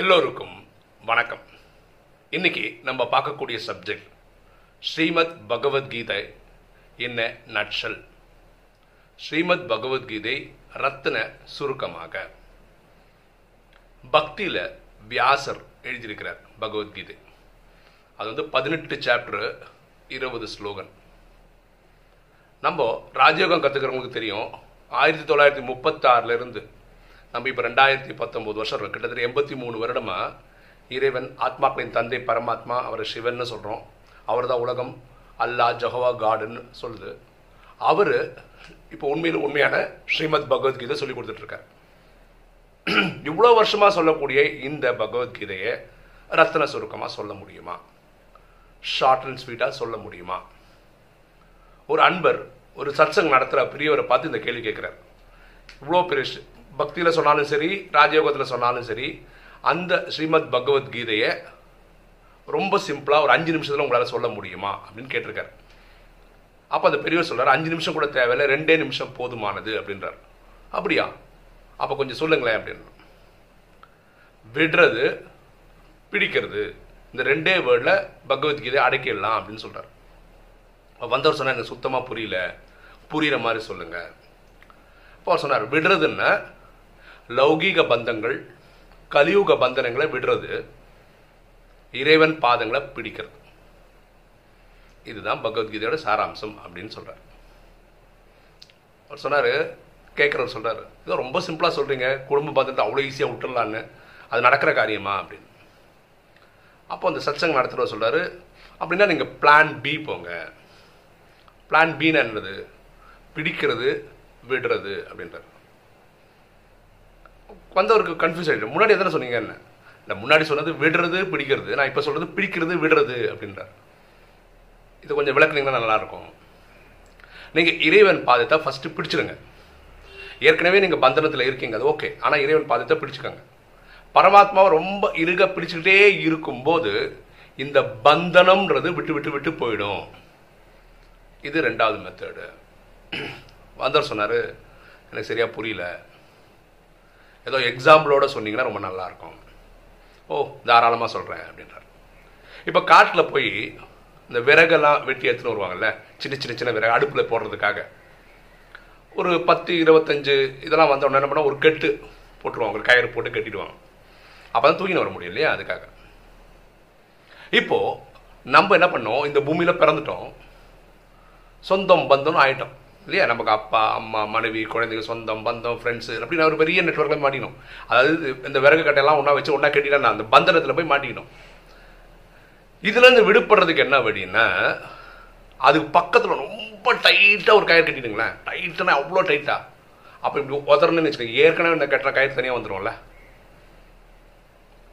எல்லோருக்கும் வணக்கம். இன்னைக்கு நம்ம பார்க்கக்கூடிய சப்ஜெக்ட் ஸ்ரீமத் பகவத்கீதை என்ன நட்சல் ஸ்ரீமத் பகவத்கீதை ரத்தின சுருக்கமாக. பக்தியில் வியாசர் எழுதியிருக்கிறார் பகவத்கீதை. அது வந்து பதினெட்டு சாப்டர் இருபது ஸ்லோகன் நம்ம ராஜயோகம் கற்றுக்கிறவங்களுக்கு தெரியும். ஆயிரத்தி தொள்ளாயிரத்தி முப்பத்தாறுலேருந்து நம்ம இப்போ ரெண்டாயிரத்தி பத்தொம்போது வருஷம் இருக்கும் கிட்டத்தட்ட எண்பத்தி மூணு வருடமாக இறைவன் ஆத்மாக்களின் தந்தை பரமாத்மா அவரை சிவன்னு சொல்கிறோம் அவர் தான் உலகம். அல்லாஹ் ஜஹவா காடுன்னு சொல்லுது. அவர் இப்போ உண்மையில் உண்மையான ஸ்ரீமத் பகவத்கீதை சொல்லி கொடுத்துட்ருக்கார். இவ்வளோ வருஷமாக சொல்லக்கூடிய இந்த பகவத்கீதையை ரத்ன சுருக்கமாக சொல்ல முடியுமா? ஷார்ட் அண்ட் ஸ்வீட்டாக சொல்ல முடியுமா? ஒரு அன்பர் ஒரு சத்சங் நடத்துகிற பெரியவரை பார்த்து இந்த கேள்வி கேட்குறார். இவ்வளோ பெரிய பக்தியில் சொன்னாலும் சரி ராஜயோகத்தில் சொன்னாலும் சரி அந்த ஸ்ரீமத் பகவத்கீதையை ரொம்ப சிம்பிளாக ஒரு அஞ்சு நிமிஷத்தில் உங்களால் சொல்ல முடியுமா அப்படின்னு கேட்டிருக்காரு. அப்போ அந்த பெரியவர் சொல்கிறார் அஞ்சு நிமிஷம் கூட தேவையில்லை ரெண்டே நிமிஷம் போதுமானது அப்படின்றார். அப்படியா? அப்போ கொஞ்சம் சொல்லுங்களேன் அப்படின்னு. விடுறது பிடிக்கிறது இந்த ரெண்டே வேர்டில் பகவத்கீதை அடக்கிடலாம் அப்படின்னு சொல்கிறார் அப்போ வந்தவர் சொன்னால் எனக்கு சுத்தமாக புரியல புரிகிற மாதிரி சொல்லுங்கள் அப்போ அவர் சொன்னார் விடுறதுன்னா லௌகீக பந்தங்கள் கலியுக பந்தனங்களை விடுறது இறைவன் பாதங்களை பிடிக்கிறது. இதுதான் பகவத்கீதையோட சாராம்சம் அப்படின்னு சொல்கிறார் அவர் சொன்னார் கேட்குறவர் சொல்கிறார் இதோ ரொம்ப சிம்பிளாக சொல்கிறீங்க குடும்ப பந்தத்தை அவ்வளோ ஈஸியாக விட்டுடலான்னு அது நடக்கிற காரியமா? அப்படின்னு. அப்போ அந்த சத்சங் நடத்துகிறவர் சொல்கிறார் அப்படின்னா நீங்கள் பிளான் பி போங்க. பிளான் பின்னு என்னது? பிடிக்கிறது விடுறது அப்படின்றார். வந்தவருக்கு கன்ஃபியூஸ் ஆகிடும் முன்னாடி எதனா சொன்னீங்க என்ன? இல்லை முன்னாடி சொன்னது விடுறது பிடிக்கிறது. நான் இப்போ சொல்கிறது பிடிக்கிறது விடுறது அப்படின்றார். இது கொஞ்சம் விளக்குனீங்கன்னா நல்லாயிருக்கும். நீங்கள் இறைவன் பாதத்தை ஃபஸ்ட்டு பிடிச்சிருங்க. ஏற்கனவே நீங்கள் பந்தனத்தில் இருக்கீங்க அது ஓகே ஆனால் இறைவன் பாதத்தை பிடிச்சிக்கோங்க. பரமாத்மாவை ரொம்ப இருக பிடிச்சிக்கிட்டே இருக்கும்போது இந்த பந்தனம்ன்றது விட்டு விட்டு விட்டு போயிடும். இது ரெண்டாவது மெத்தடு வந்தவர் சொன்னார் எனக்கு சரியாக புரியல. ஏதோ எக்ஸாம்பிளோட சொன்னீங்கன்னா ரொம்ப நல்லாயிருக்கும். ஓ தாராளமாக சொல்கிறேன் அப்படின்றார். இப்போ காட்டில் போய் இந்த விறகெல்லாம் வெட்டி எடுத்துன்னு வருவாங்கல்ல சின்ன சின்ன சின்ன விறகு அடுப்பில் போடுறதுக்காக. ஒரு பத்து இருபத்தஞ்சு இதெல்லாம் வந்த உடனே என்ன பண்ணால் ஒரு கெட்டு போட்டுருவாங்க ஒரு கயிறு போட்டு கட்டிடுவாங்க. அப்போ தான் தூக்கின்னு வர முடியும் இல்லையா அதுக்காக. இப்போது நம்ம என்ன பண்ணோம்? இந்த பூமியில் பிறந்துட்டோம். சொந்தம் பந்தம்னு ஆயிட்டோம். இல்லையா? நமக்கு அப்பா அம்மா மனைவி குழந்தைங்க சொந்தம் பந்தம் ஃப்ரெண்ட்ஸு அப்படின்னு ஒரு பெரிய நெட்ஒர்க்கில் மாட்டிக்கணும். அதாவது இந்த விறகு கட்டையெல்லாம் ஒன்றா வச்சு ஒன்றா கட்டிட்டா அந்த பந்தனத்தில் போய் மாட்டிக்கணும். இதுலேருந்து விடுபடுறதுக்கு என்ன வழின்னா அதுக்கு பக்கத்தில் ரொம்ப டைட்டாக ஒரு கயிறு கட்டிட்டுங்களேன் டைட்டுனா அவ்வளோ டைட்டாக அப்போ இப்படி உதறணும்னு வச்சுக்கோங்க. ஏற்கனவே இந்த கட்டுற கயிறு தனியாக வந்துடும்ல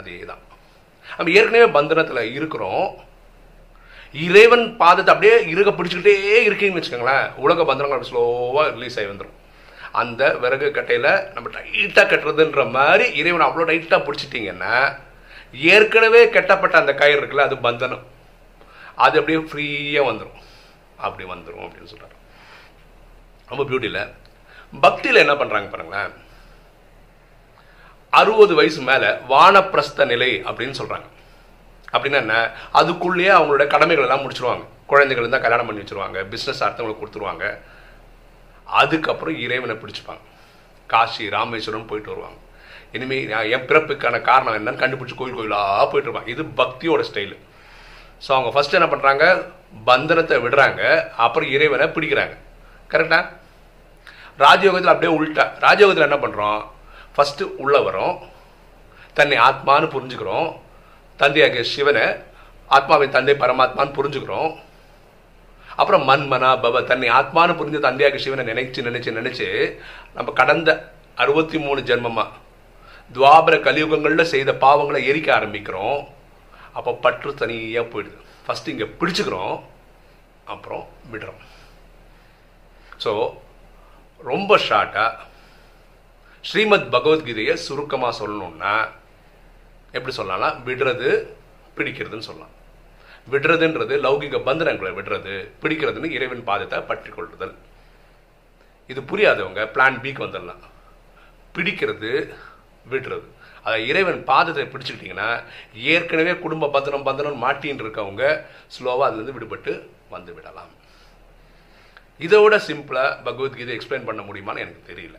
அதே தான் நம்ம ஏற்கனவே பந்தனத்தில் இருக்கிறோம். இறைவன் பாதத்தை அப்படியே இருக பிடிச்சிக்கிட்டே இருக்கீங்கன்னு வச்சுக்கோங்களேன். உலக பந்தனங்கள் அப்படி ஸ்லோவாக ரிலீஸ் ஆகி வந்துடும் அந்த விறகு கட்டையில் நம்ம டைட்டாக கட்டுறதுன்ற மாதிரி இறைவன் அவ்வளோ டைட்டாக பிடிச்சிட்டிங்கன்னா ஏற்கனவே கட்டப்பட்ட அந்த கயிறு இருக்குல்ல அது பந்தனம். அது அப்படியே ஃப்ரீயாக வந்துடும் அப்படி வந்துடும் அப்படின்னு சொல்கிறார் ரொம்ப பியூட்டியில் பக்தியில் என்ன பண்ணுறாங்க பாருங்களேன். அறுபது வயசு மேலே வானப்பிரஸ்த நிலை அப்படின்னு சொல்கிறாங்க அப்படின்னா என்ன? அதுக்குள்ளேயே அவங்களோட கடமைகள் எல்லாம் முடிச்சிருவாங்க. குழந்தைகள் இருந்தால் கல்யாணம் பண்ணி வச்சுருவாங்க. பிஸ்னஸ் அடுத்தவங்களுக்கு கொடுத்துருவாங்க. அதுக்கப்புறம் இறைவனை பிடிச்சிப்பாங்க. காசி ராமேஸ்வரம் போயிட்டு வருவாங்க. இனிமேல் என் பிறப்புக்கான காரணம் என்னன்னு கண்டுபிடிச்சி கோயில் கோயிலாக போயிட்டு இருப்பாங்க. இது பக்தியோட ஸ்டைலு ஸோ அவங்க ஃபஸ்ட்டு என்ன பண்ணுறாங்க பந்தனத்தை விடுறாங்க. அப்புறம் இறைவனை பிடிக்கிறாங்க. கரெக்டா ராஜயோகத்தில் அப்படியே உள்ட்டா ராஜயோகத்தில் என்ன பண்ணுறோம் ஃபஸ்ட்டு உள்ளே வரோம் தன்னை ஆத்மான்னு புரிஞ்சுக்கிறோம். தந்தையாகிய சிவனை ஆத்மாவின் தந்தை பரமாத்மான்னு புரிஞ்சுக்கிறோம். அப்புறம் மன்மனா பவ தன்னை ஆத்மானு புரிஞ்ச தந்தையாக சிவனை நினைச்சு நினைச்சு நினைச்சு நம்ம கடந்த அறுபத்தி மூணு ஜென்மமா துவாபர கலியுகங்களில் செய்த பாவங்களை எரிக்க ஆரம்பிக்கிறோம். அப்போ பற்று தனியாக போயிடுது. ஃபஸ்ட்டு இங்கே பிடிச்சுக்கிறோம் அப்புறம் விடுறோம். ஸோ ரொம்ப ஷார்ட்டாக ஸ்ரீமத் பகவத்கீதையை சுருக்கமாக சொல்லணுன்னா எப்படி சொல்லலாம் விடுறது பிடிக்கிறதுன்னு சொல்லலாம். விடுறதுன்றது லௌகிக பந்தனங்களை விடுறது பிடிக்கிறதுன்னு இறைவன் பாதத்தை பற்றி கொள்ளுதல் இது புரியாதவங்க பிளான் பிக்கு வந்துடலாம். பிடிக்கிறது விடுறது. அதை இறைவன் பாதத்தை பிடிச்சிக்கிட்டிங்கன்னா ஏற்கனவே குடும்ப பந்தனம் பந்தனம் மாட்டின்னு இருக்கவங்க ஸ்லோவாக அதுலேருந்து விடுபட்டு வந்து விடலாம். இதோட சிம்பிளாக பகவத்கீதை எக்ஸ்பிளைன் பண்ண முடியுமான்னு எனக்கு தெரியல.